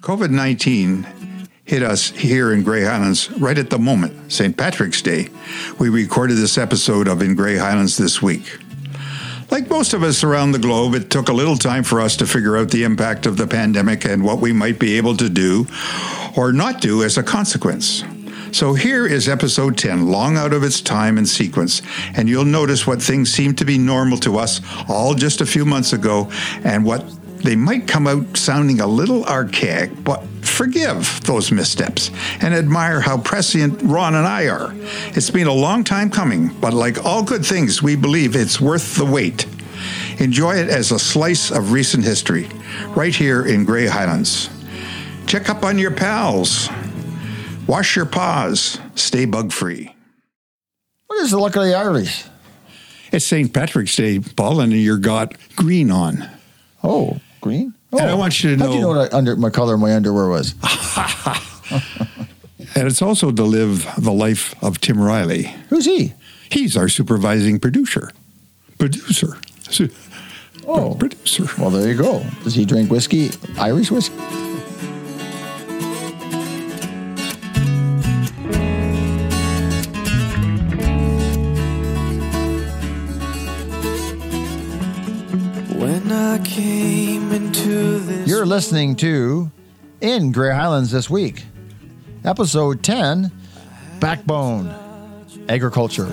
COVID 19 hit us here in Grey Highlands right at the moment, St. Patrick's Day. We recorded this episode of In Grey Highlands this week. Like most of us around the globe, it took a little time for us to figure out the impact of the pandemic and what we might be able to do or not do as a consequence. So here is episode 10, long out of its time and sequence, and you'll notice what things seemed to be normal to us all just a few months ago and what they might come out sounding a little archaic, but forgive those missteps and admire how prescient Ron and I are. It's been a long time coming, but like all good things, we believe it's worth the wait. Enjoy it as a slice of recent history, right here in Grey Highlands. Check up on your pals. Wash your paws. Stay bug free. What is the luck of the Irish? It's St. Patrick's Day, Paul, and you're got green on. Oh, green? Oh, And I oh. want you to How do you know- know what I, under, my color of my underwear was? And it's also to live the life of Tim Riley. Who's he? He's our supervising producer. Producer. Su- Oh. Producer. Well, there you go. Does he drink whiskey? Irish whiskey? When I came into this You're listening to In Grey Highlands this week, episode 10 Backbone Agriculture.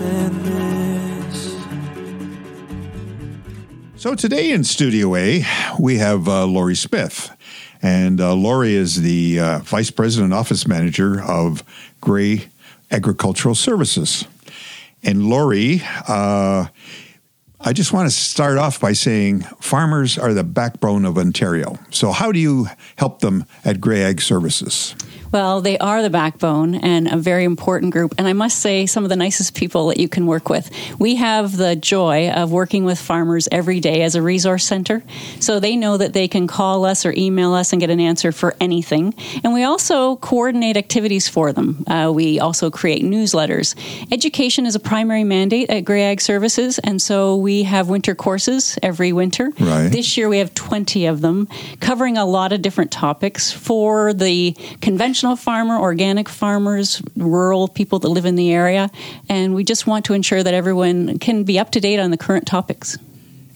So today in Studio A, we have uh, Laurie Smith. And uh, Laurie is the uh, Vice President Office Manager of Grey Agricultural Services. And Laurie, uh, I just want to start off by saying farmers are the backbone of Ontario. So, how do you help them at Grey Ag Services? Well, they are the backbone and a very important group. And I must say, some of the nicest people that you can work with. We have the joy of working with farmers every day as a resource center. So they know that they can call us or email us and get an answer for anything. And we also coordinate activities for them. Uh, we also create newsletters. Education is a primary mandate at Grey Ag Services. And so we have winter courses every winter. Right. This year we have 20 of them covering a lot of different topics for the conventional farmer, organic farmers, rural people that live in the area. And we just want to ensure that everyone can be up to date on the current topics.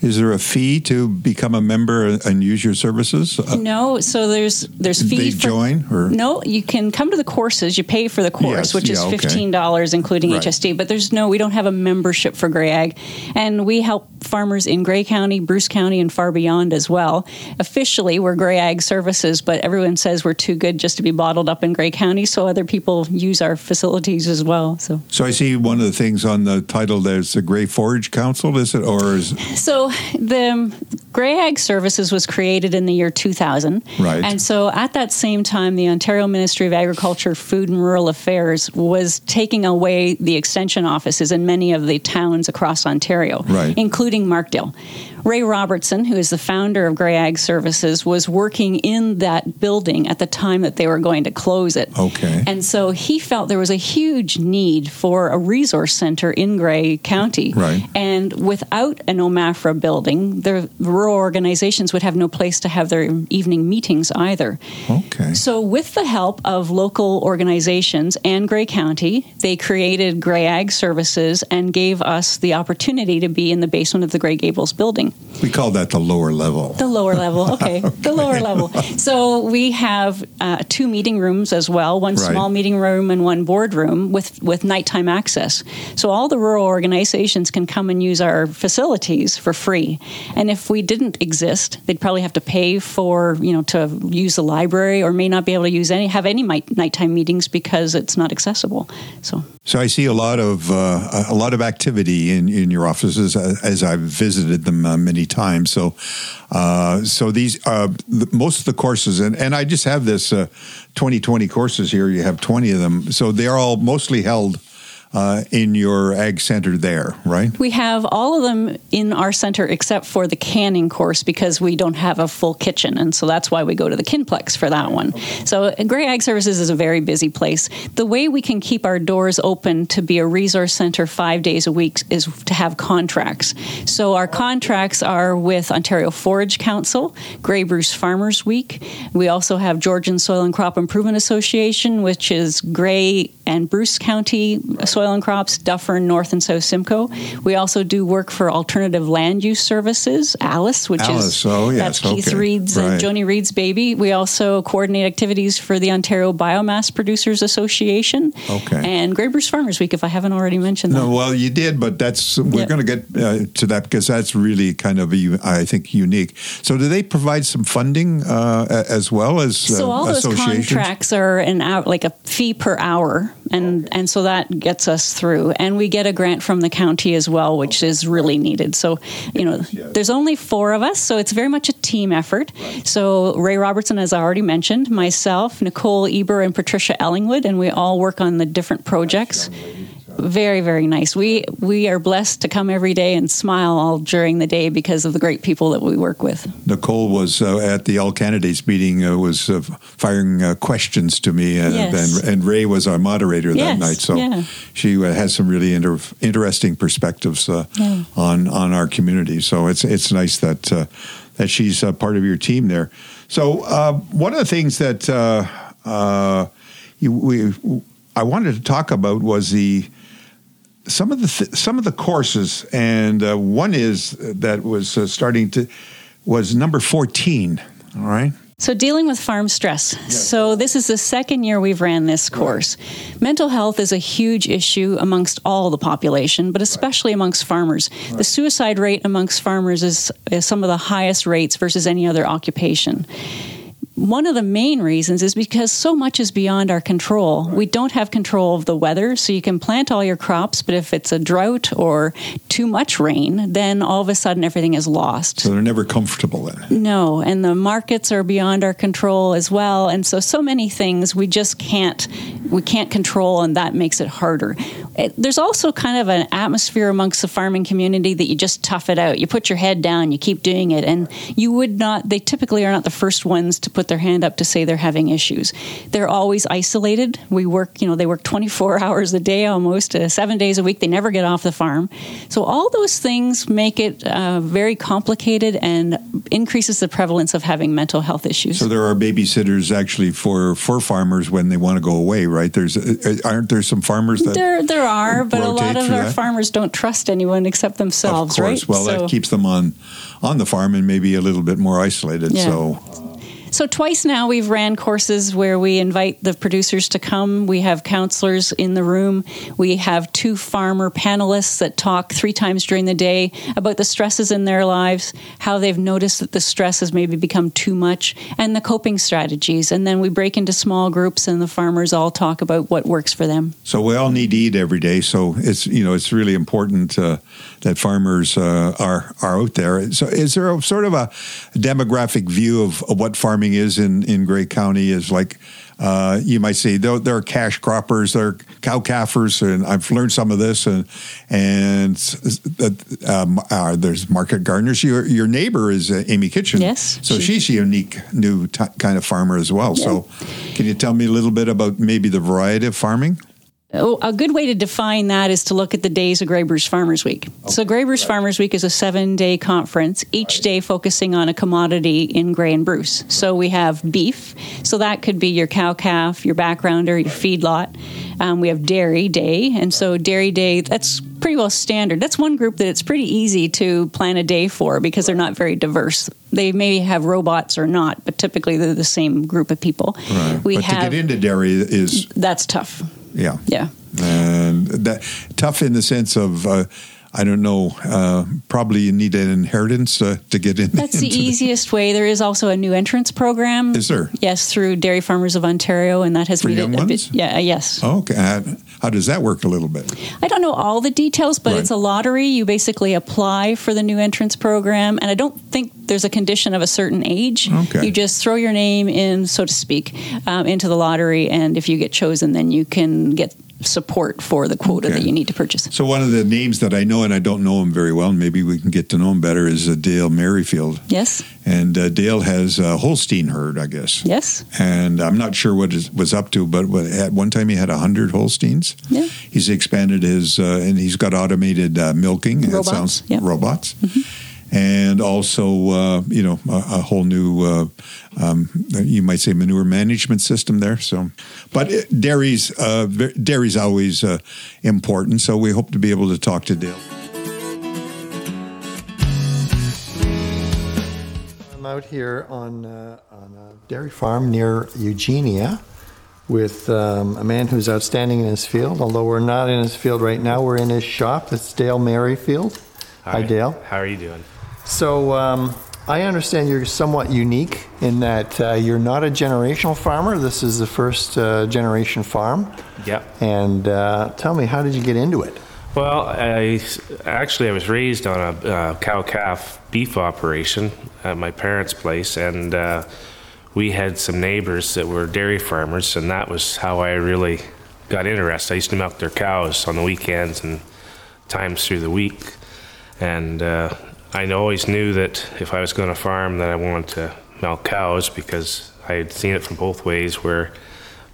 Is there a fee to become a member and use your services? Uh, No, so there's there's They fees for, join, or- no. You can come to the courses. You pay for the course, Yes, which is yeah, okay. fifteen dollars, including Right. HST. But there's no. We don't have a membership for Grey Ag, and we help farmers in Grey County, Bruce County, and far beyond as well. Officially, we're Grey Ag Services, but everyone says we're too good just to be bottled up in Grey County, so other people use our facilities as well. So. So I see one of the things on the title there's the Grey Forage Council, is it? Or is So the Grey Ag Services was created in the year 2000. Right. And so at that same time, the Ontario Ministry of Agriculture, Food and Rural Affairs was taking away the extension offices in many of the towns across Ontario, Right. including Markdale. Ray Robertson, who is the founder of Grey Ag Services, was working in that building at the time that they were going to close it. Okay. And so he felt there was a huge need for a resource center in Grey County. Right. And without an OMAFRA building, the rural organizations would have no place to have their evening meetings either. okay. So, with the help of local organizations and Grey County, they created Grey Ag Services and gave us the opportunity to be in the basement of the Grey Gables building. We call that the lower level. The lower level, okay, the lower level. So we have uh, two meeting rooms as well, one Right. small meeting room and one boardroom with with nighttime access. So all the rural organizations can come and use our facilities for free. And if we didn't exist, they'd probably have to pay for you know to use the library or may not be able to use any have any nighttime meetings because it's not accessible. So So I see a lot of uh, a lot of activity in, in your offices uh, as I've visited them many times. So uh, so these uh, the, most of the courses and, and I just have this uh, 2020 courses here. You have 20 of them. So they're all mostly held uh, in your ag center there, right? We have all of them in our center except for the canning course because we don't have a full kitchen. And so that's why we go to the Kinplex for that one. So uh, Grey Ag Services is a very busy place. The way we can keep our doors open to be a resource center five days a week is to have contracts. So our contracts are with Ontario Forage Council, Grey Bruce Farmers Week. We also have Georgian Soil and Crop Improvement Association, which is Grey and Bruce County Soil and Crops, Dufferin, North and South Simcoe. We also do work for Alternative Land Use Services, Alice, which Alice, is oh, yes, that's Keith Reed's right. and Joni Reed's baby. We also coordinate activities for the Ontario Biomass Producers Association Okay. and Grey Bruce Farmers Week, if I haven't already mentioned that. No, well, you did, but that's we're Yeah. going to get uh, to that because that's really kind of, a, I think, unique. So, do they provide some funding uh, as well as uh, So all those contracts are an hour, like a fee per hour, and and so that gets us through. And we get a grant from the county as well, which is really needed. So you know, there's only four of us, so it's very much a team effort. So Ray Robertson, as I already mentioned, myself, Nicole Eber, and Patricia Ellingwood, and we all work on the different projects. Very, very nice. We we are blessed to come every day and smile all during the day because of the great people that we work with. Nicole was uh, at the all candidates meeting, uh, was uh, firing uh, questions to me, and, Yes. and, and Ray was our moderator that Yes, night. So yeah. she uh, has some really inter- interesting perspectives uh, Yeah. on on our community. So it's it's nice that uh, that she's uh, part of your team there. So uh, one of the things that uh, uh, you, we I wanted to talk about was the some of the th- some of the courses, and uh, one is that was uh, starting to was number fourteen. All right, So, dealing with farm stress. So, this is the second year we've ran this course. Mental health is a huge issue amongst all the population, but especially amongst farmers. The suicide rate amongst farmers is, is some of the highest rates versus any other occupation. One of the main reasons is because so much is beyond our control. We don't have control of the weather, so you can plant all your crops, but if it's a drought or too much rain, then all of a sudden everything is lost. so they're never comfortable in. No, and the markets are beyond our control as well, and so so many things we just can't we can't control, and that makes it harder. It, there's also kind of an atmosphere amongst the farming community that you just tough it out. You put your head down, you keep doing it, and you would not. They typically are not the first ones to put their hand up to say they're having issues. They're always isolated. We work, you know, they work 24 hours a day almost, uh, seven days a week. They never get off the farm. So all those things make it uh, very complicated and increases the prevalence of having mental health issues. So there are babysitters actually for for farmers when they want to go away, right? There's uh, aren't there some farmers that there, there are, but a lot of our that? farmers don't trust anyone except themselves, of course. right? Well, So- that keeps them on on the farm and maybe a little bit more isolated. Yeah. So So twice now we've ran courses where we invite the producers to come. We have counselors in the room. We have two farmer panelists that talk three times during the day about the stresses in their lives, how they've noticed that the stress has maybe become too much, and the coping strategies. And then we break into small groups and the farmers all talk about what works for them. So we all need to eat every day. So it's you know it's really important uh, that farmers uh, are are out there. So is there a sort of a demographic view of, of what farming is in in Grey County? Is like uh, you might say there, there are cash croppers, there are cow calfers, and I've learned some of this. And and um, uh, there's market gardeners. Your your neighbor is uh, Amy Kitchen. Yes, So she- she's a unique new t- kind of farmer as well. So can you tell me a little bit about maybe the variety of farming? Oh, a good way to define that is to look at the days of Bruce Farmers Week. so, Grey Bruce Farmers Week is a seven day conference, each day focusing on a commodity in Grey and Bruce. So, we have beef. So, that could be your cow calf, your backgrounder, your feedlot. Um, we have dairy day. And so, dairy day, that's pretty well standard. That's one group that it's pretty easy to plan a day for because they're not very diverse. They may have robots or not, but typically they're the same group of people. We but have to get into dairy is that's tough. Yeah Yeah. and that tough in the sense of uh, I don't know uh, probably you need an inheritance uh, to get in. That's the easiest way. There is also a new entrance program. Is there? Yes, through Dairy Farmers of Ontario, and that has For made young it ones? bit. Yeah, yes. Oh, okay, how, how does that work a little bit? I don't know all the details, but Right. it's a lottery. You basically apply for the new entrance program, and I don't think there's a condition of a certain age. Okay. You just throw your name in, so to speak, um, into the lottery, and if you get chosen, then you can get support for the quota Okay. that you need to purchase. So one of the names that I know, and I don't know him very well, and maybe we can get to know him better, is uh, Dale Merrifield. Yes, And uh, Dale has a Holstein herd, I guess. yes, And I'm not sure what it was up to, but at one time he had 100 Holsteins. Yeah. He's expanded his, uh, and he's got automated uh, milking. Robots, sounds yeah. Mm-hmm. Robots. And also, uh, you know, a, a whole new, uh, um, you might say, manure management system there. So, but it, dairy's uh, dairy's always uh, important. So we hope to be able to talk to Dale. I'm out here on, uh, on a dairy farm near Eugenia with um, a man who's outstanding in his field. Although we're not in his field right now, we're in his shop. It's Dale Merrifield. Hi, Dale. How are you doing? So um, I understand you're somewhat unique in that uh, you're not a generational farmer. This is the first uh, generation farm. Yep. And uh, tell me, how did you get into it? Well, I actually I was raised on a uh, cow calf beef operation at my parents' place, and uh, we had some neighbors that were dairy farmers, and that was how I really got interested. I used to milk their cows on the weekends and times through the week, and uh, I always knew that if I was going to farm, that I wanted to milk cows because I had seen it from both ways, where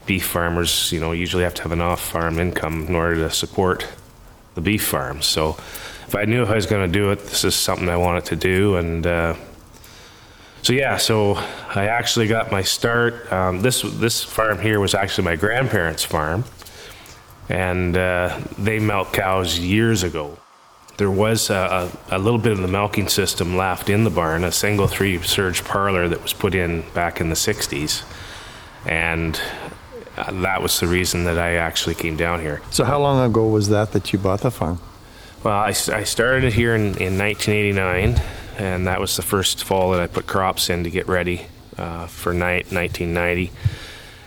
beef farmers, you know, usually have to have an off-farm income in order to support the beef farm. So if I knew if I was going to do it, this is something I wanted to do. And uh, so yeah, so I actually got my start. Um, this this farm here was actually my grandparents' farm, and uh, they milked cows years ago. There was a, a, a little bit of the milking system left in the barn, a single three surge parlor that was put in back in the 60s. And uh, that was the reason that I actually came down here. So how long ago was that that you bought the farm? Well, I started it here in, in 1989, and that was the first fall that I put crops in to get ready uh, for night 1990.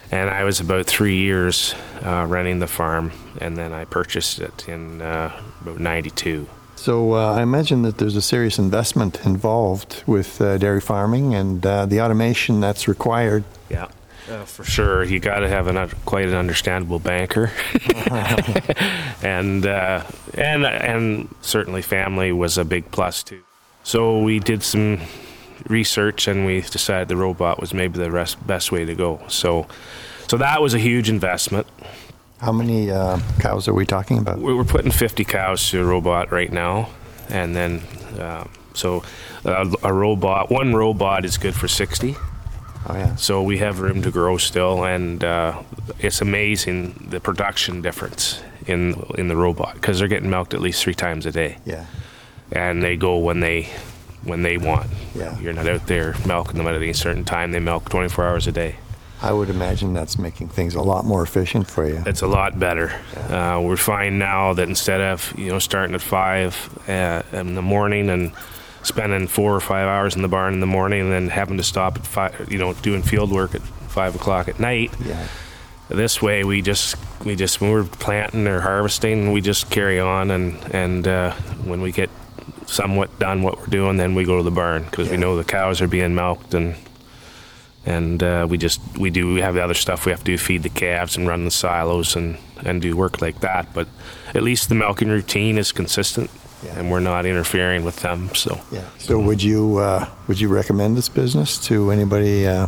And I was about three years uh, running the farm, and then I purchased it in uh, about 92. So uh, I imagine that there's a serious investment involved with uh, dairy farming and uh, the automation that's required. Yeah. Uh, for sure, you got to have an, un- quite an understandable banker, and uh, and and certainly family was a big plus too. So we did some research, and we decided the robot was maybe the rest, best way to go. So, so that was a huge investment. How many uh, cows are we talking about? We- We're putting 50 cows to a robot right now, and then uh, so uh, a robot, one robot is good for 60. Oh, yeah. So we have room to grow still, and uh, it's amazing the production difference in in the robot because they're getting milked at least three times a day, Yeah. and they go when they when they want. Yeah. You're not out there milking them at any certain time. They milk 24 hours a day. I would imagine that's making things a lot more efficient for you. It's a lot better. Uh, we're finding now that instead of you know starting at five uh, in the morning and spending four or five hours in the barn in the morning and then having to stop at five, you know, doing field work at five o'clock at night. Yeah. This way, we just we just when we're planting or harvesting, we just carry on, and and uh, when we get somewhat done what we're doing, then we go to the barn because we know the cows are being milked and. And uh, we just we do we have the other stuff we have to do feed the calves and run the silos and, and do work like that but at least the milking routine is consistent Yeah. and we're not interfering with them so Yeah. So would you uh, would you recommend this business to anybody uh,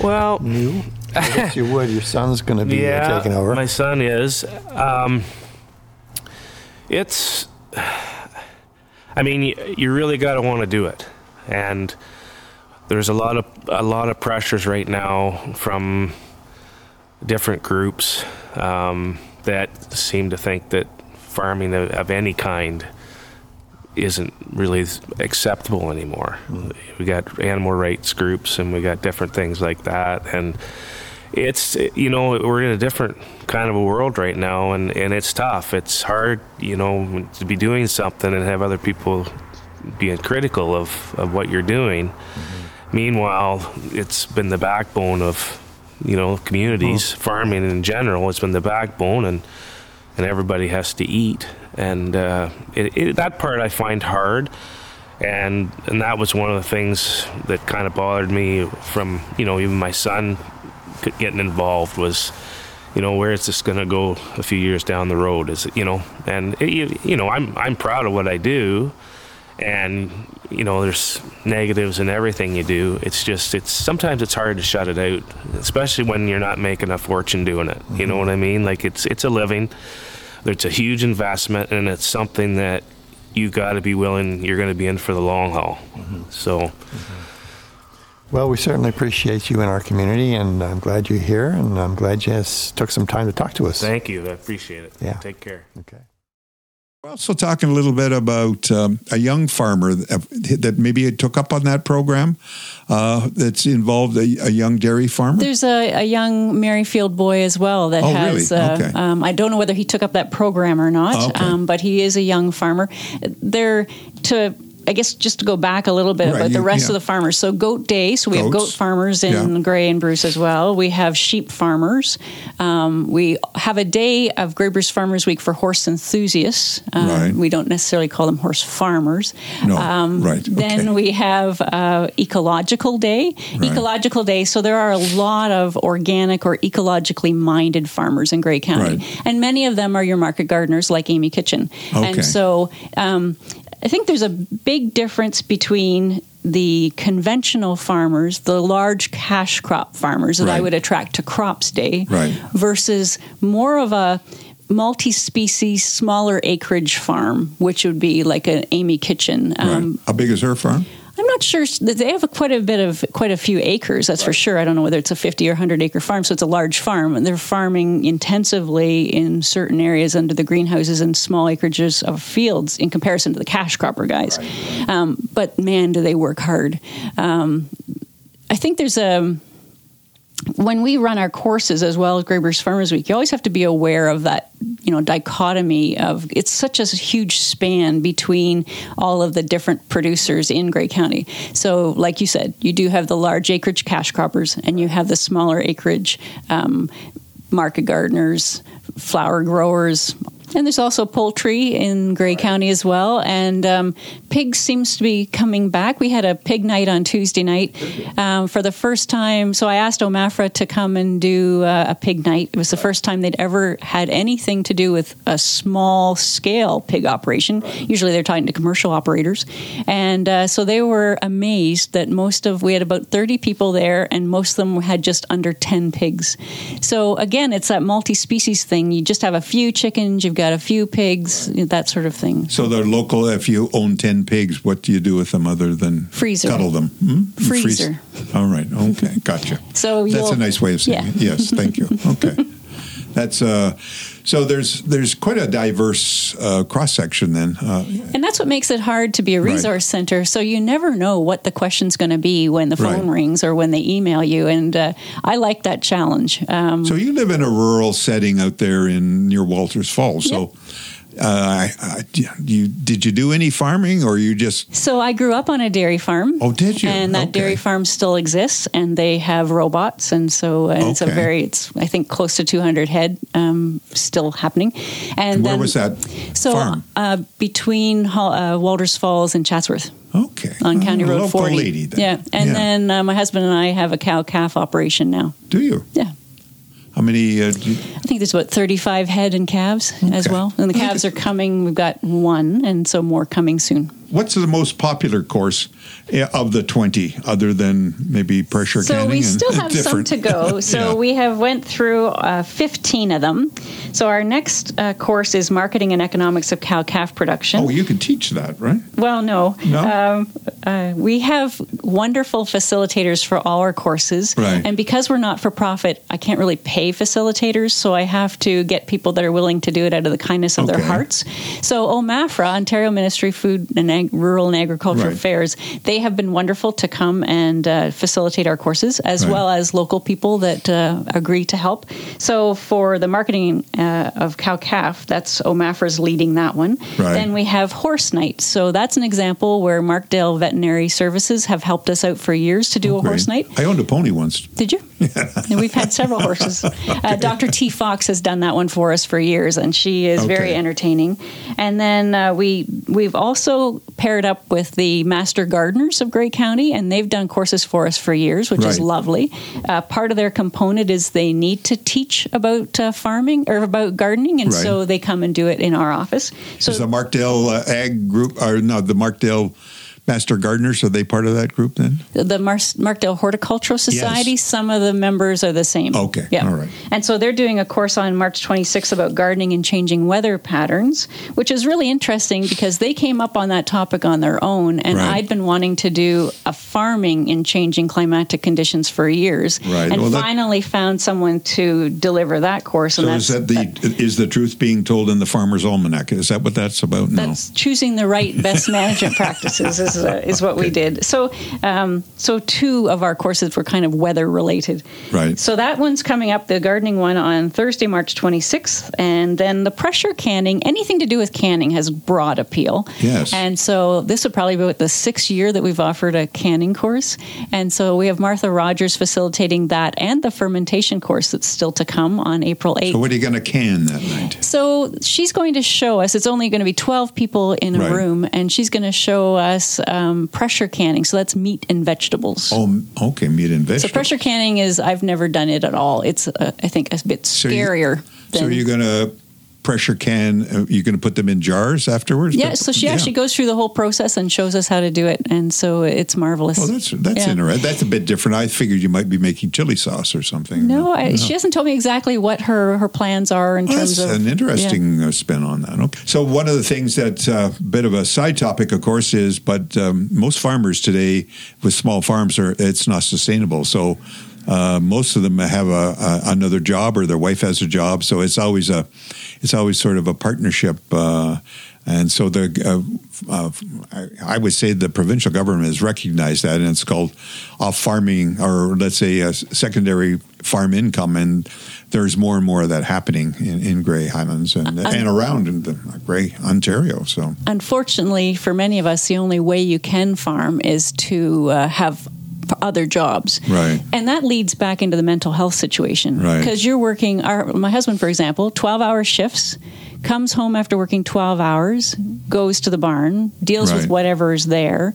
well new? Guess you would. Your son's going to be uh, taking over. My son is. Um, it's. I mean, you, you really got to want to do it, and there's a lot of a lot of pressures right now from different groups um, that seem to think that farming of, of any kind isn't really acceptable anymore. We got animal rights groups and we got different things like that and it's you know we're in a different kind of a world right now and and it's tough. It's hard you know to be doing something and have other people being critical of of what you're doing meanwhile it's been the backbone of you know communities farming in general. It's been the backbone and and everybody has to eat. And uh, it, it, that part I find hard. And and that was one of the things that kind of bothered me from you know even my son getting involved was you know where it's just going to go a few years down the road? Is you know and it, you, you know i'm i'm proud of what i do and you know there's negatives in everything you do. It's just it's sometimes it's hard to shut it out especially when you're not making a fortune doing it. You know mm-hmm. what i mean? Like it's it's a living. It's a huge investment and it's something that you got to be willing you're going to be in for the long haul. Mm-hmm. So. Mm-hmm. Well, we certainly appreciate you in our community, and I'm glad you're here, and I'm glad you took some time to talk to us. thank you i appreciate it. Yeah. take care. Okay. We're also talking a little bit about um, a young farmer that, that maybe took up on that program uh, that's involved a, a young dairy farmer. There's a, a young Merrifield boy as well that Oh, has. really? Uh, Okay. um, I don't know whether he took up that program or not, okay. um, but he is a young farmer. They're to. I guess just to go back a little bit Right, about the rest yeah. of the farmers. So goat day. So we have goat farmers in Yeah. Grey and Bruce as well. We have sheep farmers. Um, we have a day of Grey Bruce Farmers Week for horse enthusiasts. Um, Right. We don't necessarily call them horse farmers. No, Um, right, Then okay. we have uh, Ecological Day. Ecological Day. So there are a lot of organic or ecologically minded farmers in Grey County, Right. and many of them are your market gardeners like Amy Kitchen. Okay. And so um, I think there's a big difference between the conventional farmers, the large cash crop farmers that I would attract to Crops Day, Right. versus more of a multi-species, smaller acreage farm, which would be like an Amy Kitchen. Um, right. How big is her farm? I'm not sure they have a, quite a bit of quite a few acres. That's for sure. I don't know whether it's a 50 or 100 acre farm, so it's a large farm. And they're farming intensively in certain areas under the greenhouses and small acreages of fields in comparison to the cash cropper guys. Um, but man, do they work hard. Um, I think there's a when we run our courses as well as Bruce Farmers Week, you always have to be aware of that, you know, dichotomy of it's such a huge span between all of the different producers in Grey County. So, like you said, you do have the large acreage cash croppers, and you have the smaller acreage um, market gardeners, flower growers. And there's also poultry in Grey County as well. And um, pigs seems to be coming back. We had a pig night on Tuesday night um, for the first time. So I asked Omafra to come and do uh, a pig night. It was the first time they'd ever had anything to do with a small scale pig operation. Usually they're talking to commercial operators. And uh, so they were amazed that most of, we had about 30 people there, and most of them had just under 10 pigs. So again, it's that multi species thing. You just have a few chickens, you've got a few pigs, that sort of thing. So they're local. If you own ten pigs, what do you do with them other than Freezer. Cuddle them. Hmm? Freeze- Freezer. All right. Okay. Gotcha. So that's a nice way of saying yeah. it. Yes. Thank you. Okay. That's uh. So there's there's quite a diverse uh, cross section then. Uh, And that's what makes it hard to be a Right. resource center. So you never know what the question's going to be when the phone Right. rings or when they email you. And uh, I like that challenge. Um, So you live in a rural setting out there in near Walters Falls. So, uh, I, I, you did you do any farming or you just? So I grew up on a dairy farm. Oh, did you? And that Okay. dairy farm still exists, and they have robots, and so uh, it's a very, it's I think close to 200 head um, still happening. And Where then, was that So farm? Uh, between Hall- uh, Walters Falls and Chatsworth. Okay, On County Oh, Road local 40. lady then. Yeah. And then uh, my husband and I have a cow calf operation now. do you? Yeah. How many? Uh, do you- I think there's about 35 head and calves as well. And the calves are coming. We've got one, and so more coming soon. What's the most popular course uh, of the twenty, other than maybe pressure So canning? So we still have some to go. So Yeah. we have went through uh, 15 of them. So our next uh, course is marketing and economics of cow calf production. Oh, you can teach that, right? Well, no. No? Um, uh, we have wonderful facilitators for all our courses. Right. And because we're not for profit, I can't really pay facilitators. So I have to get people that are willing to do it out of the kindness of their hearts. So OMAFRA, Ontario Ministry of Food and Ag- Rural and Agricultural Right. Affairs, they have been wonderful to come and uh, facilitate our courses, as Right. well as local people that uh, agree to help. So for the marketing uh, of cow calf, that's OMAFRA's leading that one. Right. Then we have horse night. So that's an example where Markdale Veterinary Services have helped us out for years to do a Great. horse night. I owned a pony once. Did you? And we've had several horses. Uh, Dr. T. Fox has done that one for us for years, and she is very entertaining. And then uh, we we've also paired up with the Master Gardeners of Grey County, and they've done courses for us for years, which is lovely. Uh, part of their component is they need to teach about uh, farming or about gardening, and Right. so they come and do it in our office. So Is the Markdale uh, Ag Group, or no, the Markdale Master Gardeners, are they part of that group then? the Mar- Markdale Horticultural Society, Yes. some of the members are the same. Okay, Yeah. all right. And so they're doing a course on March 26th about gardening and changing weather patterns, which is really interesting because they came up on that topic on their own. And Right. I'd been wanting to do a farming in changing climatic conditions for years. Right. And Well, that- finally found someone to deliver that course. So and is that's, that the is the truth being told in the Farmer's Almanac? Is that what that's about? No. That's choosing the right best management practices is, uh, is what we did. So, um, so two of our courses were kind of weather related. Right. So that one's coming up, the gardening one on Thursday, March 26th, and then the pressure canning. Anything to do with canning has broad appeal. Yes. And so this would probably be the sixth year that we've offered a canning course, and so we have Martha Rogers facilitating that and the fermentation course that's still to come on April 8th. So what are you going to can that night? So she's going to show us. It's only going to be twelve people in a Right. room, and she's going to show us um, pressure canning. So that's meat and vegetables. Oh, okay, meat and vegetables. so pressure canning is I've never done it at all. It's uh, I think a bit So you- scarier. So you're going to pressure can? Uh, you're going to put them in jars afterwards? yeah. But- So she yeah. actually goes through the whole process and shows us how to do it, and so it's marvelous. Well, that's that's Yeah. interesting. That's a bit different. I figured you might be making chili sauce or something. No, I, she hasn't told me exactly what her, her plans are in Well, terms that's of an interesting uh, spin on that. Okay. So one of the things that uh, bit of a side topic, of course, is but um, most farmers today with small farms are it's not sustainable. So uh, most of them have a, a another job or their wife has a job. So it's always a it's always sort of a partnership. Uh, and so the uh, uh, I- I would say the provincial government has recognized that, and it's called off farming, or let's say a secondary farm income, and there's more and more of that happening in, in Grey Highlands and and around in the Grey Ontario. So unfortunately for many of us the only way you can farm is to uh, have other jobs Right. and that leads back into the mental health situation Right. because you're working our, my husband for example 12 hour shifts comes home after working 12 hours goes to the barn deals with Right. whatever is there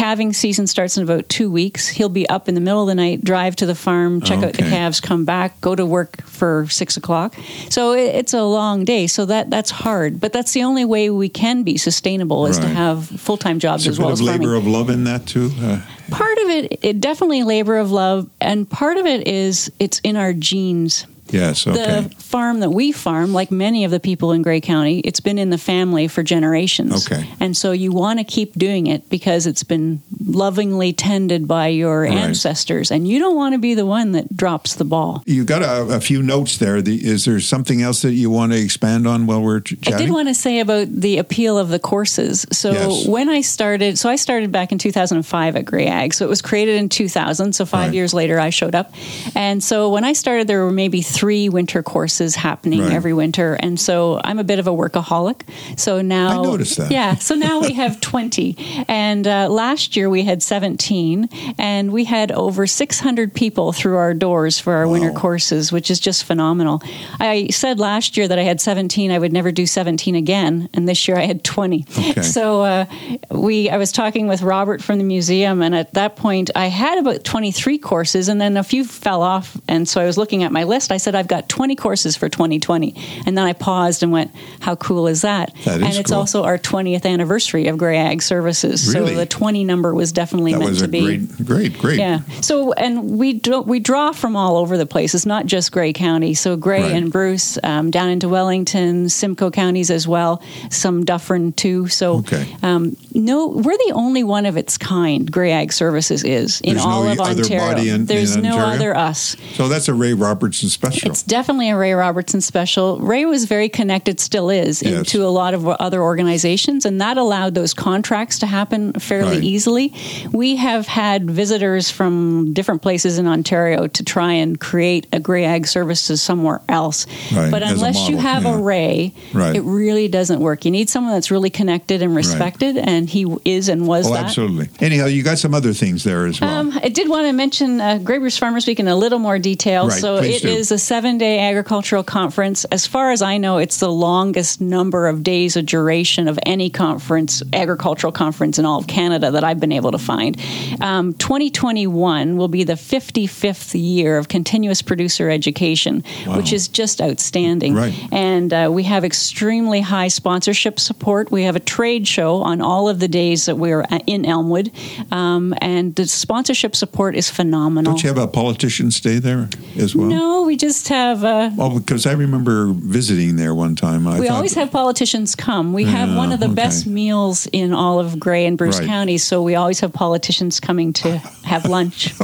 calving season starts in about two weeks. He'll be up in the middle of the night drive to the farm check out the calves come back go to work for six o'clock. So it, it's a long day. So that that's hard. But that's the only way we can be sustainable is to have full-time jobs there's as well of as farming. labor of love in that too. Uh, part of it, it definitely labor of love and part of it is it's in our genes yes. Okay. the farm that we farm, like many of the people in Grey County, it's been in the family for generations. Okay. And so you want to keep doing it because it's been lovingly tended by your Right. ancestors, and you don't want to be the one that drops the ball. you got a, a few notes there. The, is there something else that you want to expand on while we're ch- I did want to say about the appeal of the courses. So Yes. when I started, so I started back in 2005 at Grey Ag. So it was created in 2000. So five Right. years later, I showed up. And so when I started, there were maybe three winter courses happening Right. every winter. And so I'm a bit of a workaholic. So now, I noticed that. Yeah. So now we have 20. And uh, last year we had 17. And we had over 600 people through our doors for our winter courses, which is just phenomenal. I said last year that I had 17, I would never do 17 again, and this year I had 20. Okay. So uh, we, I was talking with Robert from the museum, and at that point I had about 23 courses, and then a few fell off, and so I was looking at my list. I said I've got 20 courses for 2020, and then I paused and went, "How cool is that?" That is and it's cool. also our 20th anniversary of Grey Ag Services, Really? so the 20 number was definitely that meant was to a be. great, great, great. Yeah. So, and we do, we draw from all over the place. It's not just Grey County. So Grey Right. and Bruce, um, down into Wellington, Simcoe counties as well. Some Dufferin too. So, Okay. um, no, we're the only one of its kind. Grey Ag Services is in There's all no of Ontario. in- There's in no Ontario? other us. So that's a Ray Robertson special. It's definitely a Ray Robertson special. Ray was very connected, still is, Yes. into a lot of other organizations, and that allowed those contracts to happen fairly Right. easily. We have had visitors from different places in Ontario to try and create a Grey Ag Services somewhere else. Right, But unless you have yeah. a Ray, Right. it really doesn't work. You need someone that's really connected and respected, and he is and was Oh, that. absolutely. Anyhow, you got some other things there as well. Um, I did want to mention uh, Grey Bruce Farmers Week in a little more detail. So it do. is a seven-day agricultural conference. As far as I know, it's the longest number of days of duration of any conference, agricultural conference in all of Canada that I've been able to find. Um, 2021 will be the 55th year of continuous producer education, which is just outstanding. Right. And uh, we have extremely high sponsorship support. We have a trade show on all of the days that we're uh, in Elmwood, um, and the sponsorship support is phenomenal. Don't you have a politicians day there as well? no, we just have. Uh, Well, because I remember visiting there one time. I we thought- always have politicians come. We have one of the okay. best meals in all of Grey and Bruce Right. County, so we always have politicians coming to have lunch.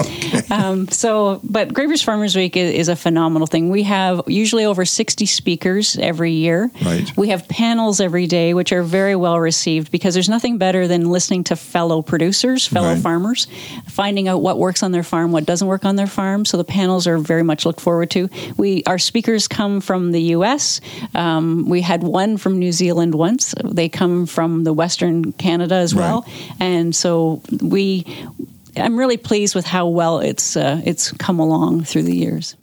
um, so, but Grey Bruce Farmers Week is, is a phenomenal thing. We have usually over 60 speakers every year. Right. We have panels every day, which are very well received because there's nothing better than listening to fellow producers, fellow Right. farmers, finding out what works on their farm, what doesn't work on their farm. So the panels are very much looked forward to. We our speakers come from the U.S. Um, we had one from New Zealand once. They come from the Western Canada as well, and so we. I'm really pleased with how well it's uh, it's come along through the years.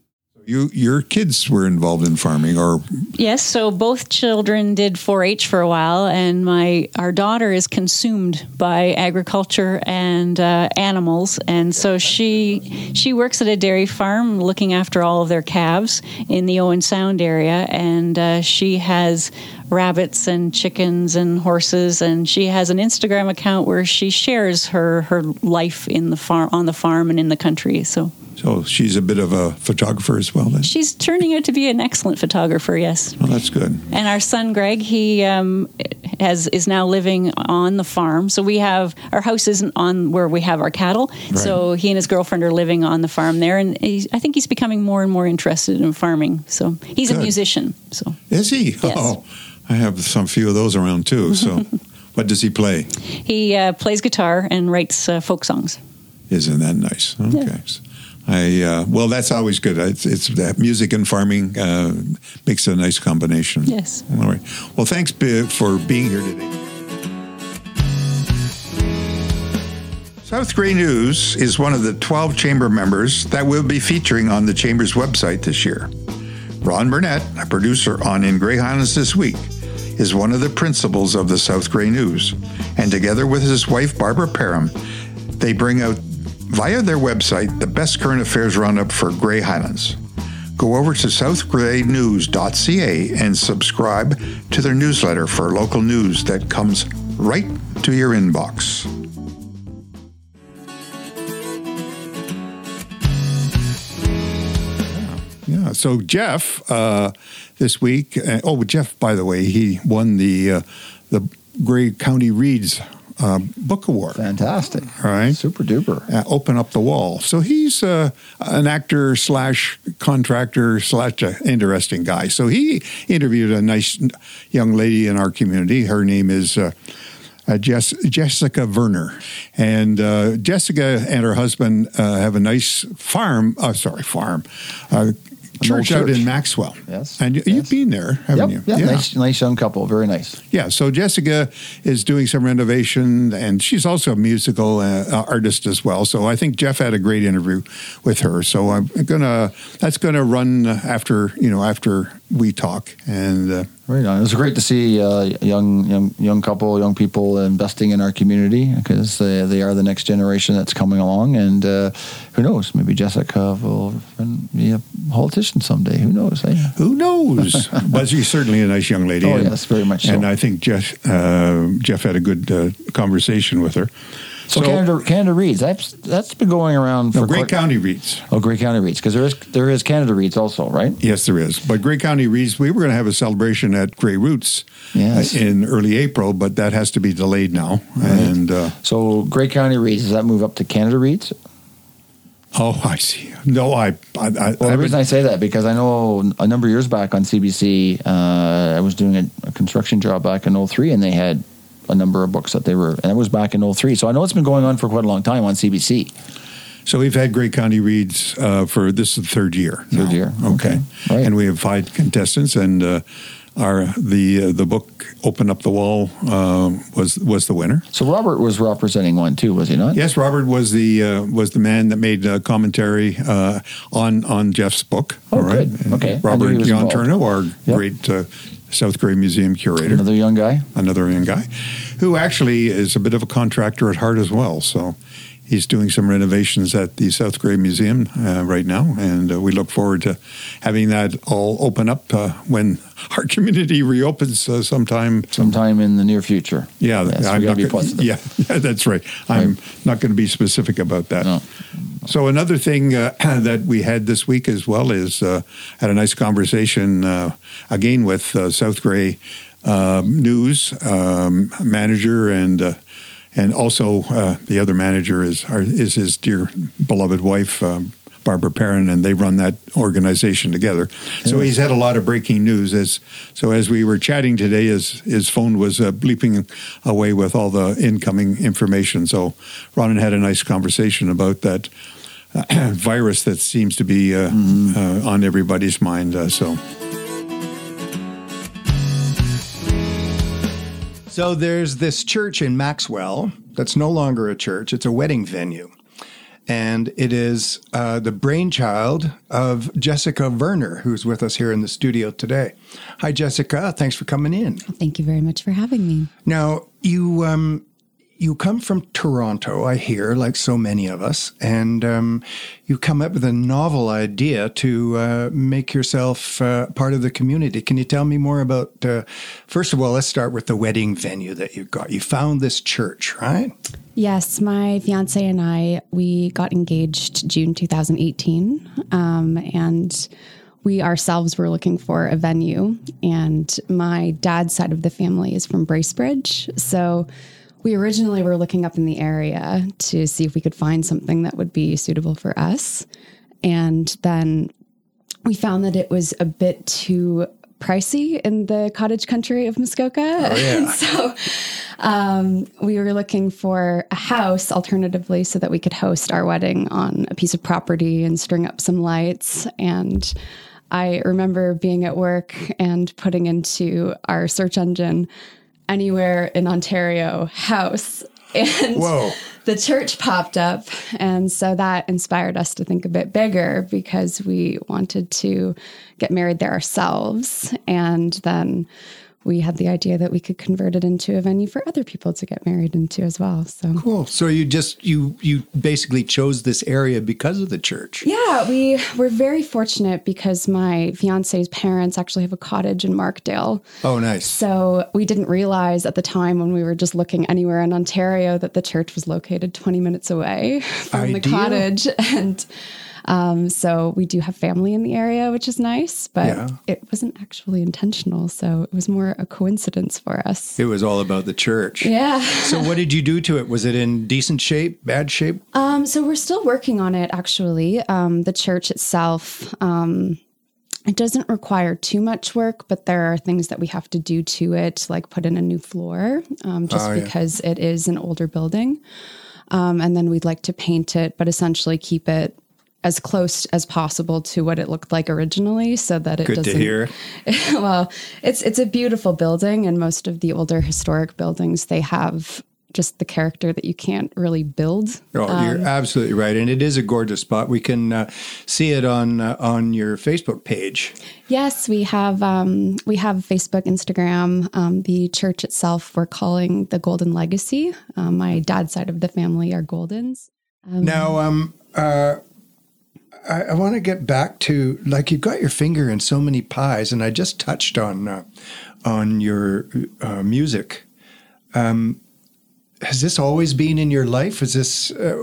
You, your kids were involved in farming, or Yes, so both children did 4-H for a while, and my our daughter is consumed by agriculture and uh, animals, and so she she works at a dairy farm looking after all of their calves in the Owen Sound area, and uh, she has rabbits and chickens and horses, and she has an Instagram account where she shares her her life in the farm on the farm and in the country. So so she's a bit of a photographer as well. Then, she's turning out to be an excellent photographer. Yes. well, that's good. And our son Greg, he um, has is now living on the farm. So we have our house isn't on where we have our cattle. So he and his girlfriend are living on the farm there, and I think he's becoming more and more interested in farming. So he's a musician. So Is he? Yes. Oh, I have some few of those around too. So, what does he play? he uh, plays guitar and writes uh, folk songs. Isn't that nice? Okay. I uh, well, that's always good. It's, it's that music and farming uh, makes a nice combination. Yes. All right. Well, thanks for being here today. South Grey News is one of the 12 chamber members that we'll be featuring on the chamber's website this year. Ron Burnett, a producer on In Grey Highlands This Week, is one of the principals of the South Grey News, and together with his wife Barbara Parham, they bring out via their website the best current affairs roundup for Grey Highlands. Go over to southgreynews.ca and subscribe to their newsletter for local news that comes right to your inbox. Yeah. So Jeff, uh, this week. Uh, oh, Jeff, by the way, he won the uh, the Grey County Reads uh, Book Award. Fantastic. All right. Super duper. Uh, open up the wall. So he's uh, an actor slash contractor slash uh, interesting guy. So he interviewed a nice young lady in our community. Her name is. Uh, uh, Jess, Jessica Werner. And uh, Jessica and her husband uh, have a nice farm, uh, sorry, farm, uh, church out church. in Maxwell. Yes, And you, yes. you've been there, haven't Yep. you? Yeah, Nice, nice young couple. Very nice. Yeah, so Jessica is doing some renovation, and she's also a musical uh, artist as well. So I think Jeff had a great interview with her. So I'm gonna that's gonna run after you know after we talk, and uh, Right on. It was great to see uh, young, young, young couple, young people investing in our community because they, they are the next generation that's coming along. And uh, who knows? Maybe Jessica will be a politician someday. Who knows? Eh? who knows? but she's certainly a nice young lady. Oh, and, yes, very much so. And I think Jeff uh, Jeff had a good uh, conversation with her. So, Canada, Canada Reads. That's that's been going around for no, Grey quite- County reads. Oh, Grey County Reads because there is there is Canada Reads also, right? Yes, there is. But Grey County Reads, we were going to have a celebration at Grey Roots Yes. uh, in early April, but that has to be delayed now. And uh, So Grey County Reads does that move up to Canada Reads? oh, I see. No, I, I, I, Well, I the reason I would- say that because I know a number of years back on CBC, uh, I was doing a, a construction job back in 03 and they had a number of books that they were, and that was back in 03. So I know it's been going on for quite a long time on CBC. so we've had Grey County Reads uh, for this is the third year. Third now. year. Okay. Okay. Right. And we have five contestants, and uh, our the uh, the book "Open Up the Wall" uh, was was the winner. So Robert was representing one too, was he not? Yes, Robert was the uh, was the man that made uh, commentary uh, on on Jeff's book. Oh, all right? good. Okay. I Robert John. Turno, our Yep. great uh, South Grey Museum curator, Another young guy. another young guy, who actually is a bit of a contractor at heart as well. So. He's doing some renovations at the South Grey Museum uh, right now, and uh, we look forward to having that all open up uh, when our community reopens uh, sometime Sometime in the near future. yeah, Yes, I'm not be gonna- yeah, yeah, that's right. I'm not going to be specific about that. No. So another thing uh, that we had this week as well is uh, had a nice conversation uh, again with uh, South Grey um, News um, manager and. And also, uh, the other manager is our, is his dear beloved wife, um, Barbara Perrin, and they run that organization together. So he's had a lot of breaking news. As so, as we were chatting today, his his phone was uh, bleeping away with all the incoming information. So, Ronan had a nice conversation about that uh, virus that seems to be uh, uh, on everybody's mind. Uh, so. So there's this church in Maxwell that's no longer a church, it's a wedding venue. And it is uh, the brainchild of Jessica Werner, who's with us here in the studio today. Hi, Jessica. Thanks for coming in. Thank you very much for having me. Now, you um, you come from Toronto, I hear, like so many of us, and um, you come up with a novel idea to uh, make yourself uh, part of the community. Can you tell me more about? Uh, first of all, let's start with the wedding venue that you got. You found this church, right? Yes, my fiance and I we got engaged June 2018, um, and we ourselves were looking for a venue. And my dad's side of the family is from Bracebridge, so we originally were looking up in the area to see if we could find something that would be suitable for us, and then we found that it was a bit too pricey in the cottage country of Muskoka. Oh, yeah. so um, we were looking for a house alternatively so that we could host our wedding on a piece of property and string up some lights. And I remember being at work and putting into our search engine anywhere in Ontario house. And Whoa. the church popped up. And so that inspired us to think a bit bigger because we wanted to get married there ourselves. And then we had the idea that we could convert it into a venue for other people to get married into as well. So Cool. So you just you you basically chose this area because of the church. yeah, we were very fortunate because my fiance's parents actually have a cottage in Markdale. Oh, nice. So we didn't realize at the time when we were just looking anywhere in Ontario that the church was located 20 minutes away from the cottage. And um, so we do have family in the area, which is nice, but Yeah. it wasn't actually intentional. So it was more a coincidence for us. It was all about the church. Yeah. So what did you do to it? Was it in decent shape, bad shape? Um, so we're still working on it, actually. Um, the church itself, um, it doesn't require too much work, but there are things that we have to do to it, like put in a new floor, um, just Oh, yeah. because it is an older building. Um, and then we'd like to paint it, but essentially keep it as close as possible to what it looked like originally, so that it Good doesn't. Good to hear. well, it's it's a beautiful building, and most of the older historic buildings they have just the character that you can't really build. Oh, you're absolutely right, and it is a gorgeous spot. We can uh, see it on uh, on your Facebook page. Yes, we have um, we have Facebook, Instagram. Um, the church itself, we're calling the Golden Legacy. Um, my dad's side of the family are Goldens. Now, um, uh, I, I want to get back to like you've got your finger in so many pies, and I just touched on uh, on your uh, music. Um, has this always been in your life? Is this uh,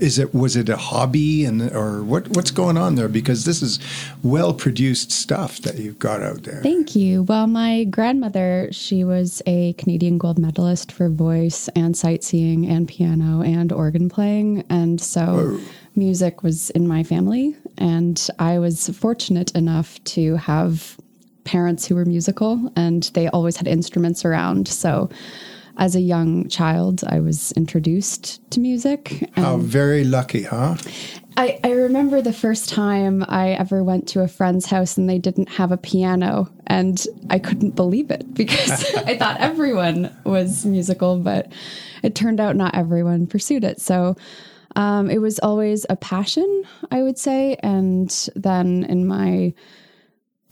is it was it a hobby and or what what's going on there? Because this is well produced stuff that you've got out there. Thank you. Well, my grandmother, she was a Canadian gold medalist for voice and sight singing and piano and organ playing. And so music was in my family. And I was fortunate enough to have parents who were musical and they always had instruments around. So as a young child, I was introduced to music. How very lucky, huh? I, I remember the first time I ever went to a friend's house and they didn't have a piano, and I couldn't believe it because I thought everyone was musical, but it turned out not everyone pursued it. So um, it was always a passion, I would say. And then in my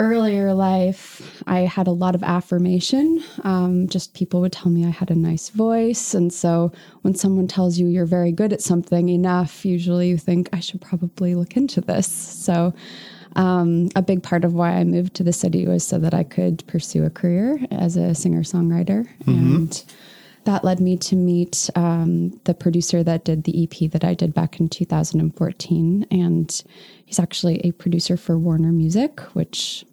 earlier life, I had a lot of affirmation. Um, just people would tell me I had a nice voice. And so when someone tells you you're very good at something enough, usually you think, I should probably look into this. So um, a big part of why I moved to the city was so that I could pursue a career as a singer songwriter. And that led me to meet um, the producer that did the EP that I did back in 2014. And he's actually a producer for Warner Music, which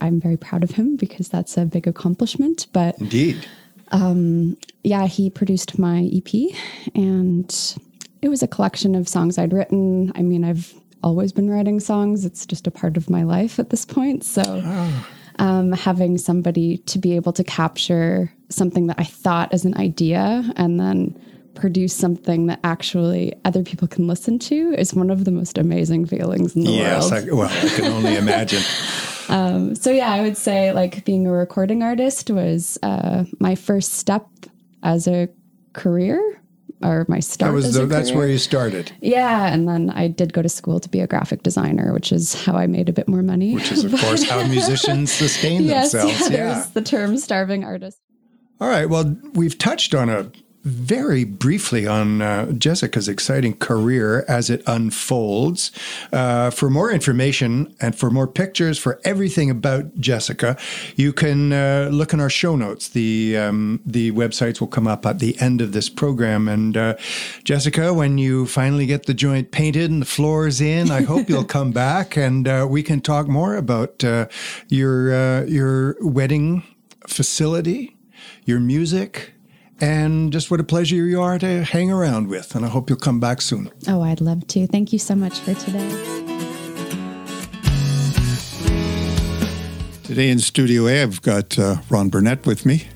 I'm very proud of him because that's a big accomplishment. But Indeed. yeah, he produced my EP and it was a collection of songs I'd written. I mean, I've always been writing songs, it's just a part of my life at this point. So, um, having somebody to be able to capture something that I thought as an idea and then produce something that actually other people can listen to is one of the most amazing feelings in the Yes. world. I, well, I can only imagine. So yeah, I would say like being a recording artist was uh, my first step as a career or my start. That was as the, that's career. where you started. Yeah, and then I did go to school to be a graphic designer, which is how I made a bit more money. Which is, of course, how musicians sustain yes, themselves. yeah, there's the term starving artist. All right. Well, we've touched on a very briefly on uh, Jessica's exciting career as it unfolds. Uh, for more information and for more pictures, for everything about Jessica, you can uh, look in our show notes. The um, the websites will come up at the end of this program. And uh, Jessica, when you finally get the joint painted and the floors in, I hope you'll come back and uh, we can talk more about uh, your uh, your wedding facility, your music, and just what a pleasure you are to hang around with. And I hope you'll come back soon. Oh, I'd love to. Thank you so much for today. Today in Studio A, I've got uh, Ron Burnett with me.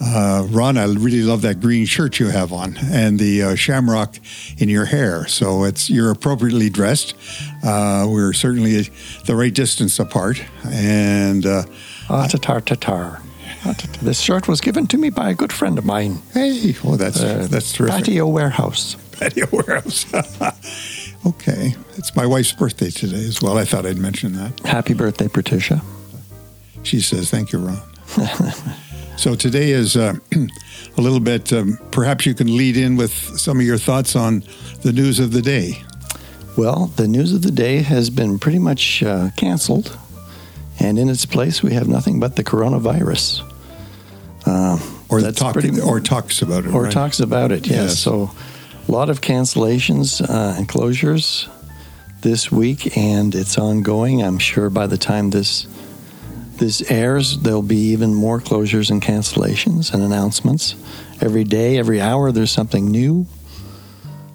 Uh, Ron, I really love that green shirt you have on and the uh, shamrock in your hair. So it's you're appropriately dressed. Uh, we're certainly the right distance apart, and uh, Ah, tatar, tatar. This shirt was given to me by a good friend of mine, hey, oh, that's uh, that's terrific. Patio Warehouse. Patio warehouse. okay, it's my wife's birthday today as well. I thought I'd mention that. Happy birthday, Patricia. She says, Thank you, Ron. so today is uh, a little bit, um, perhaps you can lead in with some of your thoughts on the news of the day. Well, the news of the day has been pretty much uh, canceled, and in its place, we have nothing but the coronavirus. Uh, Or, talk, pretty- or talks about it. or right? talks about it. Yes. Yes. So, a lot of cancellations uh, and closures this week, and it's ongoing. I'm sure by the time this this airs, there'll be even more closures and cancellations and announcements. Every day, every hour, there's something new.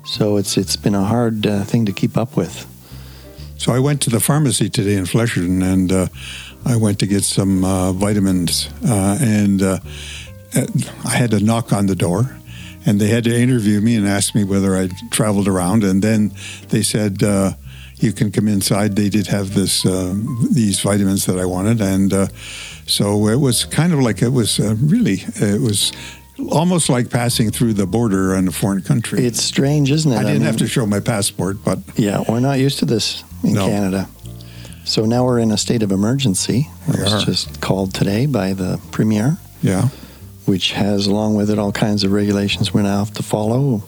So it's it's been a hard uh, thing to keep up with. So I went to the pharmacy today in Flesherton and uh, I went to get some uh, vitamins. Uh, and uh, I had to knock on the door and they had to interview me and ask me whether I'd traveled around. And then they said, uh, you can come inside. They did have this uh, these vitamins that I wanted, and uh, so it was kind of like it was uh, really it was almost like passing through the border in a foreign country. It's strange, isn't it? I didn't mean, have to show my passport, but Yeah, we're not used to this in No. Canada. So now we're in a state of emergency. We It was are. just called today by the premier. yeah. which has along with it all kinds of regulations we now have to follow.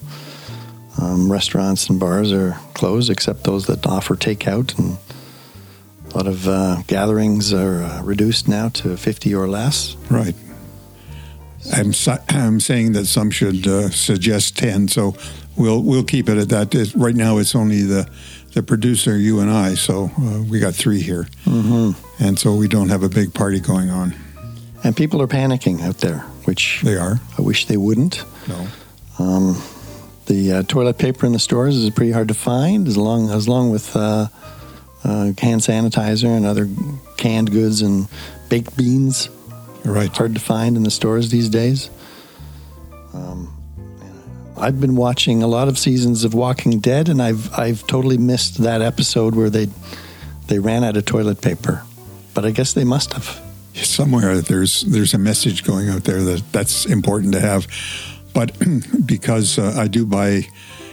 Um, restaurants and bars are closed except those that offer takeout, and a lot of uh, gatherings are uh, reduced now to 50 or less. Right. I'm I'm saying that some should uh, suggest ten, so we'll we'll keep it at that. It, right now, it's only the the producer, you and I, so uh, we got three here, mm-hmm. and so we don't have a big party going on. And people are panicking out there, which They are I wish they wouldn't. no, The uh, toilet paper in the stores is pretty hard to find, as long as long with uh, uh, hand sanitizer and other canned goods and baked beans. right. hard to find in the stores these days. Um, I've been watching a lot of seasons of Walking Dead, and I've I've totally missed that episode where they they ran out of toilet paper. But I guess they must have. somewhere there's there's a message going out there that that's important to have. But because uh, I do buy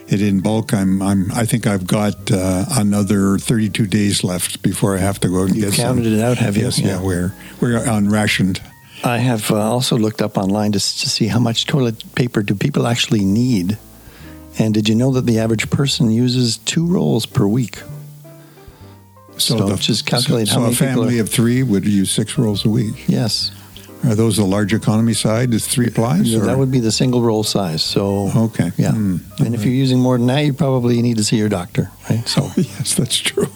it in bulk, I'm I'm I think I've got uh, another 32 days left before I have to go and You get counted some. it out, have you? Yes, yeah, Yeah. we're we're on rationed. I have uh, also looked up online to, to see how much toilet paper do people actually need. And did you know that the average person uses two rolls per week? So just calculate so, how so many a people family are- of three would use six rolls a week. Yes. Are those the large economy side? Is three plies? Or- that would be the single roll size. So Okay. yeah. Hmm. And if you're using more than that, you probably need to see your doctor, right? So yes, that's true.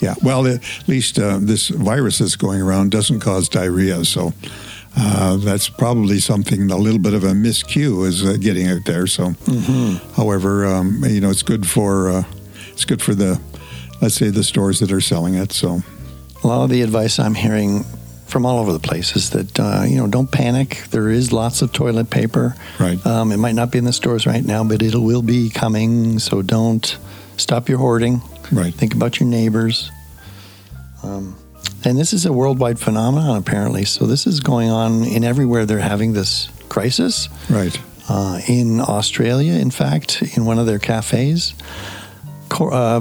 Yeah. Well, at least uh, this virus that's going around doesn't cause diarrhea, so uh, that's probably something a little bit of a miscue is uh, getting out there. So, however, um, you know, it's good for uh, it's good for the let's say the stores that are selling it. So, a lot of the advice I'm hearing from all over the place is that uh, you know don't panic. There is lots of toilet paper. Right. Um, it might not be in the stores right now, but it will be coming. So don't stop your hoarding. right. Think about your neighbors. Um, and this is a worldwide phenomenon, apparently. So this is going on in everywhere. They're having this crisis. Right. Uh, in Australia, in fact, in one of their cafes, cor- uh,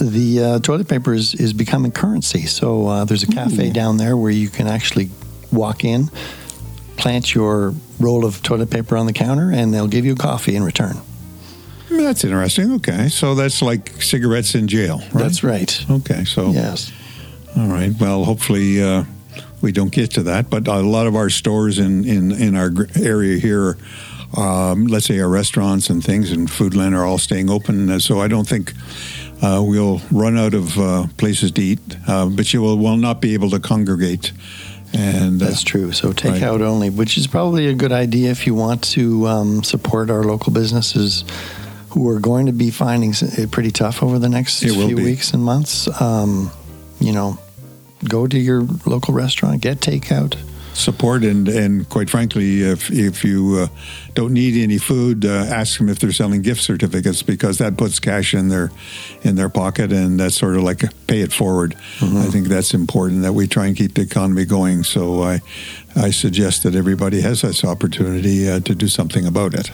the uh, toilet paper is, is becoming currency. So uh, there's a cafe down there where you can actually walk in, plant your roll of toilet paper on the counter, and they'll give you coffee in return. That's interesting. Okay, so that's like cigarettes in jail. Right? That's right. Okay, so Yes. All right. Well, hopefully uh, we don't get to that. But a lot of our stores in in in our area here, um, let's say our restaurants and things and Foodland are all staying open. So I don't think uh, we'll run out of uh, places to eat. Uh, but you will will not be able to congregate. And uh, That's true. So takeout Right. only, which is probably a good idea if you want to um, support our local businesses who are going to be finding it pretty tough over the next It few weeks and months. Um, you know, go to your local restaurant, get takeout. support and and quite frankly, if if you uh, don't need any food, uh, ask them if they're selling gift certificates because that puts cash in their in their pocket and that's sort of like pay it forward. I think that's important that we try and keep the economy going. So I I suggest that everybody has this opportunity uh, to do something about it.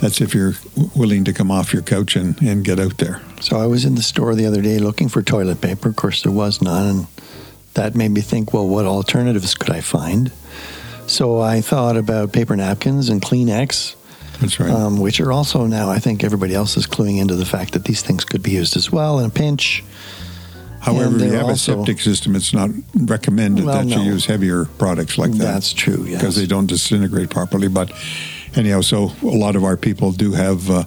That's if you're willing to come off your couch and, and get out there. So I was in the store the other day looking for toilet paper. Of course, there was none, and that made me think, well, what alternatives could I find? So I thought about paper napkins and Kleenex. That's right. um, which are also now, I think everybody else is cluing into the fact that these things could be used as well in a pinch. However, if you have also- a septic system, it's not recommended Well, that no. you use heavier products like that. That's true, yes. Because they don't disintegrate properly. But anyhow, so a lot of our people do have uh,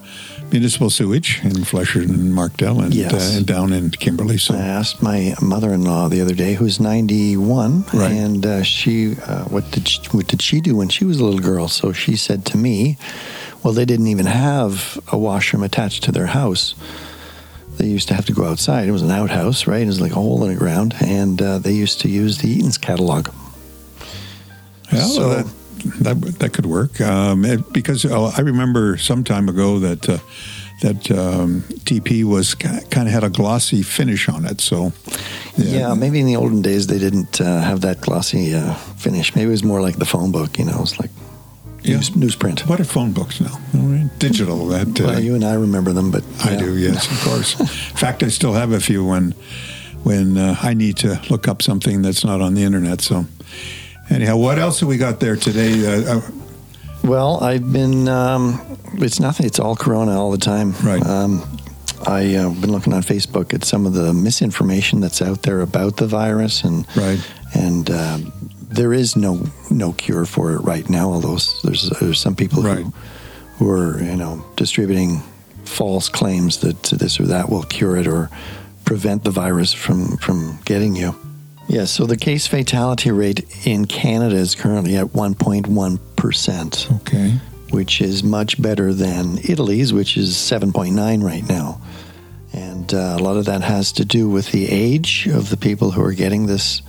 municipal sewage in Fletcher and Markdale and, Yes. uh, and down in Kimberley. So I asked my mother-in-law the other day, who's 91, Right. and uh, she, uh, what did she, what did she do when she was a little girl? So she said to me, "Well, they didn't even have a washroom attached to their house. They used to have to go outside. It was an outhouse, right? It was like a hole in the ground, and uh, they used to use the Eaton's catalog. Yeah, So- well, that, that that could work um, it- because uh, I remember some time ago that uh, that um, TP was kind of had a glossy finish on it. So Yeah, maybe in the olden days they didn't uh, have that glossy uh, finish. Maybe it was more like the phone book, you know, it's like Yeah. news, newsprint. what are phone books now? Right, Digital. That uh, Well, you and I remember them, but I yeah. do, yes, of course. In fact, I still have a few when when uh, I need to look up something that's not on the internet. So, anyhow, what else have we got there today? Uh, uh, Well, I've been. Um, it's nothing. It's all Corona all the time. Right. Um, I've uh, been looking on Facebook at some of the misinformation that's out there about the virus, and Right. and um, there is no no cure for it right now. Although there's there's some people Right. who who are you know distributing false claims that this or that will cure it or prevent the virus from from getting you. Yeah, so the case fatality rate in Canada is currently at 1.1 percent okay, which is much better than Italy's, which is 7.9 right now. And uh, a lot of that has to do with the age of the people who are getting this.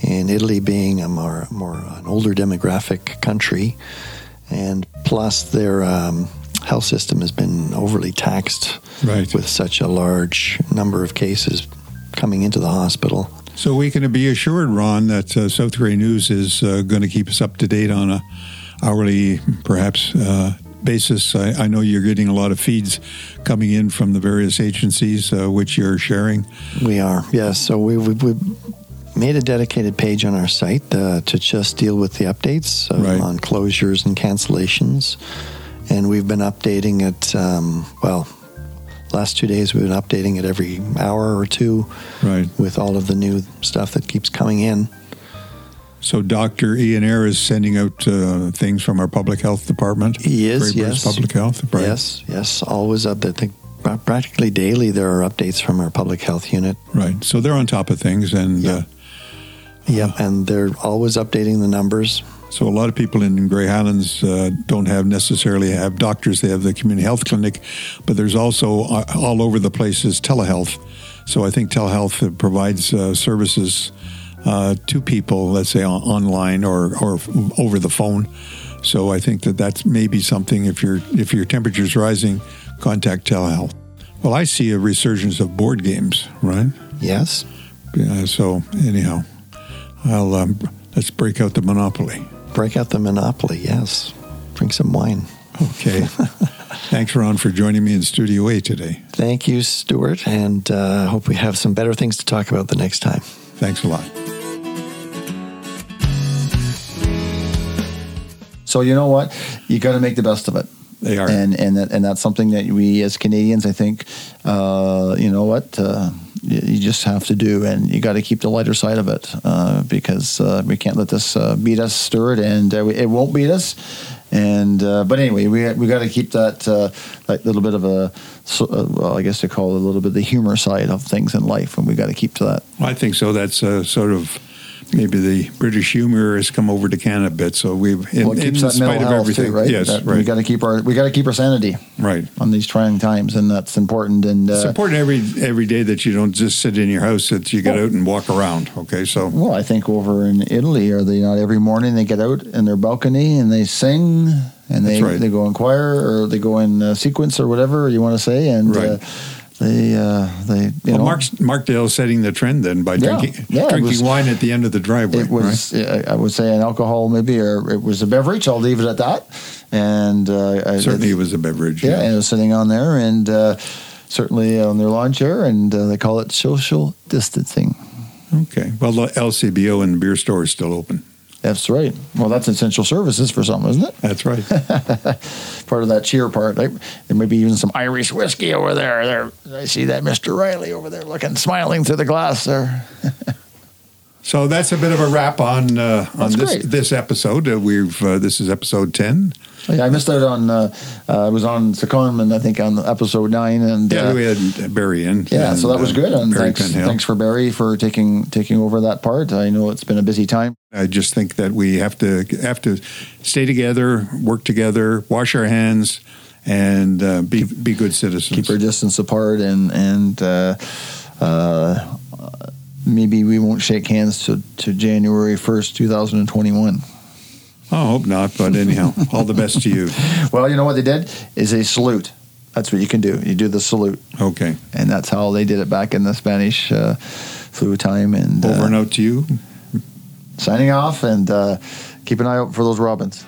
In Italy, being a more, more an older demographic country, and plus their um, health system has been overly taxed Right. with such a large number of cases coming into the hospital. So we can be assured, Ron, that uh, South Grey News is uh, going to keep us up to date on a hourly, perhaps, uh, basis. I, I know you're getting a lot of feeds coming in from the various agencies uh, which you're sharing. We are, yes. So we, we, we made a dedicated page on our site uh, to just deal with the updates uh, Right. on closures and cancellations. And we've been updating it, um, well, last two days we've been updating it every hour or two Right. with all of the new stuff that keeps coming in. So Dr. Ian Arra is sending out uh, things from our public health department. He is, yes. Public Health. Right. Yes, yes, always up. I think practically daily there are updates from our public health unit. Right. So they're on top of things, and Yeah. uh, Yep, and they're always updating the numbers. So a lot of people in Grey Highlands uh, don't have necessarily have doctors. They have the community health clinic, but there's also uh, all over the place is telehealth. So I think telehealth uh, provides uh, services uh, to people, let's say on, online or or over the phone. So I think that that's maybe something. If your if your temperature's rising, contact telehealth. Well, I see a resurgence of board games, right? Yes, so anyhow, I'll um, let's break out the Monopoly. Break out the monopoly. Yes, drink some wine. Okay. Thanks, Ron, for joining me in Studio A today. Thank you, Stuart, and uh, hope we have some better things to talk about the next time. Thanks a lot. So you know what? You got to make the best of it. They are. and and that, and that's something that we as Canadians, I think, uh, you know what, uh, you, just have to do, and you got to keep the lighter side of it uh, because uh, we can't let this uh, beat us, Stuart, and uh, it won't beat us. And uh, but anyway, we we got to keep that uh, that little bit of a, well, I guess they call it a little bit of the humor side of things in life, and we got to keep to that. I think so. That's sort of maybe the British humor has come over to Canada a bit. So we've, in, well, in spite of everything, too, right? yes, That right, We got to keep our we got to keep our sanity right. on these trying times, and that's important. And uh, It's important every every day that you don't just sit in your house; that you get out and walk around. Okay, so Well, I think over in Italy, are they not every morning they get out in their balcony and they sing and they right. they go in choir or they go in uh, sequence or whatever you want to say, and Right. uh, they uh, they you well, know Mark's, Markdale's setting the trend then by Yeah, drinking yeah, it drinking was- wine at the end of the driveway. it was I I would say an alcohol maybe or it was a beverage. I'll leave it at that. And uh, Certainly, it was a beverage. yeah, and it was sitting on there and uh, certainly on their lawn chair, and uh, they call it social distancing. Okay. Well, the LCBO and the beer store is still open. That's right. Well, that's essential services for something, isn't it? That's right. part of that cheer part. Right? There may be even some Irish whiskey over there. There, I see that Mr. Riley over there looking, smiling through the glass there. So that's a bit of a wrap on uh, on That's this great. this episode. Uh, we've uh, this is episode ten. Yeah, I missed out on. Uh, uh, I was on Secondman, I think, on episode nine, and yeah, uh, we had uh, Barry in. Yeah, and, so that was uh, good. And Barry thanks, Penhill. thanks for Barry for taking taking over that part. I know it's been a busy time. I just think that we have to have to stay together, work together, wash our hands, and uh, be be good citizens. Keep our distance apart, and and. Uh, uh, maybe we won't shake hands to, to January 1st, 2021. I hope not, but anyhow, all the best to you. Well, you know what they did is a salute. That's what you can do. You do the salute. Okay, and that's how they did it back in the Spanish uh, flu time. And over uh, and out to you. signing off, and uh, keep an eye out for those robins.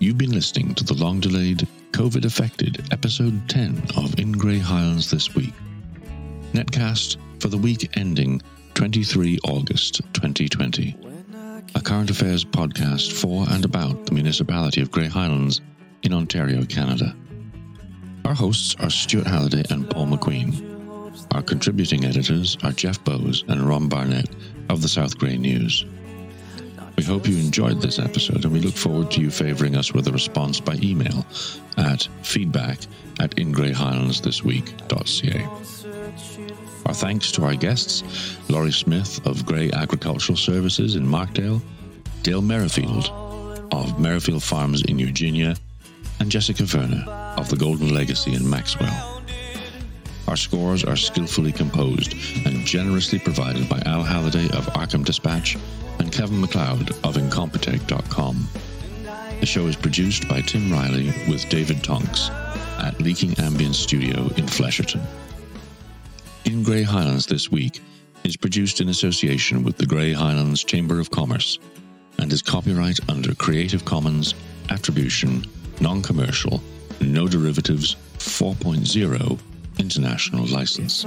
You've been listening to the long delayed, COVID affected episode 10 of In Grey Highlands This Week. Netcast for the week ending 23 August 2020. A current affairs podcast for and about the municipality of Grey Highlands in Ontario, Canada. Our hosts are Stuart Halliday and Paul McQueen. Our contributing editors are Jeff Bowes and Ron Barnett of the South Grey News. We hope you enjoyed this episode and we look forward to you favouring us with a response by email at feedback at ingreyhighlandsthisweek.ca. Our thanks to our guests, Laurie Smith of Grey Agricultural Services in Markdale, Dale Merrifield of Merrifield Farms in Eugenia, and Jessica Verner of the Golden Legacy in Maxwell. Our scores are skillfully composed and generously provided by Al Halliday of Arkham Dispatch and Kevin MacLeod of Incompetech.com. The show is produced by Tim Riley with David Tonks at Leaking Ambience Studio in Flesherton. In Grey Highlands this week is produced in association with the Grey Highlands Chamber of Commerce and is copyright under Creative Commons Attribution, Non Commercial, No Derivatives 4.0 International License.